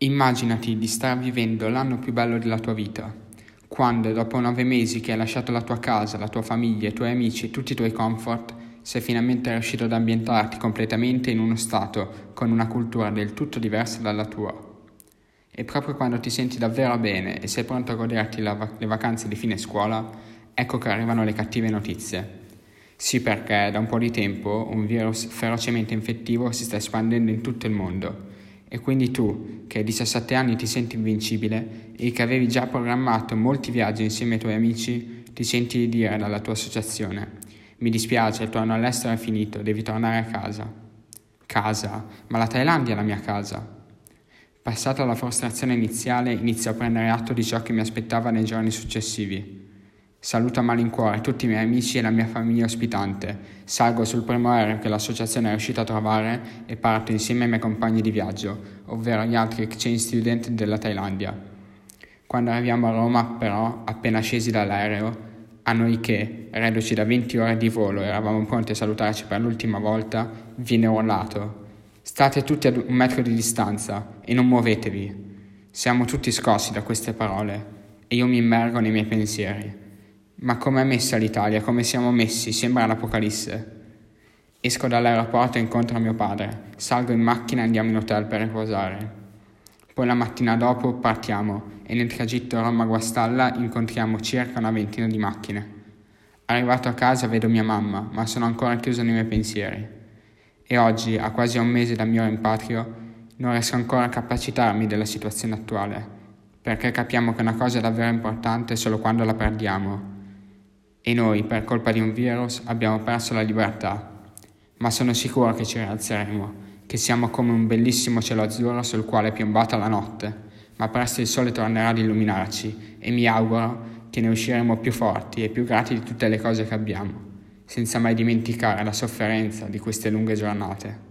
Immaginati di star vivendo l'anno più bello della tua vita, quando dopo nove mesi che hai lasciato la tua casa, la tua famiglia, i tuoi amici e tutti i tuoi comfort, sei finalmente riuscito ad ambientarti completamente in uno stato con una cultura del tutto diversa dalla tua. E proprio quando ti senti davvero bene e sei pronto a goderti va- le vacanze di fine scuola, ecco che arrivano le cattive notizie. Sì perché da un po' di tempo un virus ferocemente infettivo si sta espandendo in tutto il mondo e quindi tu, che a 17 anni ti senti invincibile e che avevi già programmato molti viaggi insieme ai tuoi amici, ti senti di dire dalla tua associazione: Mi dispiace, il tuo anno all'estero è finito, devi tornare a casa. Casa? Ma la Thailandia è la mia casa. Passata la frustrazione iniziale, inizio a prendere atto di ciò che mi aspettava nei giorni successivi. Saluto a malincuore tutti i miei amici e la mia famiglia ospitante. Salgo sul primo aereo che l'associazione è riuscita a trovare e parto insieme ai miei compagni di viaggio, ovvero gli altri exchange student della Thailandia. Quando arriviamo a Roma, però, appena scesi dall'aereo, a noi che, reduci da 20 ore di volo, eravamo pronti a salutarci per l'ultima volta, viene urlato. State tutti ad un metro di distanza e non muovetevi. Siamo tutti scossi da queste parole e io mi immergo nei miei pensieri. Ma com'è messa l'Italia? Come siamo messi? Sembra l'Apocalisse. Esco dall'aeroporto e incontro mio padre. Salgo in macchina e andiamo in hotel per riposare. Poi la mattina dopo partiamo e nel tragitto Roma-Guastalla incontriamo circa una ventina di macchine. Arrivato a casa vedo mia mamma, ma sono ancora chiuso nei miei pensieri. E oggi, a quasi un mese dal mio rimpatrio, non riesco ancora a capacitarmi della situazione attuale, perché capiamo che una cosa è davvero importante solo quando la perdiamo e noi, per colpa di un virus, abbiamo perso la libertà. Ma sono sicuro che ci rialzeremo, che siamo come un bellissimo cielo azzurro sul quale è piombata la notte, ma presto il sole tornerà ad illuminarci e mi auguro che ne usciremo più forti e più grati di tutte le cose che abbiamo, senza mai dimenticare la sofferenza di queste lunghe giornate.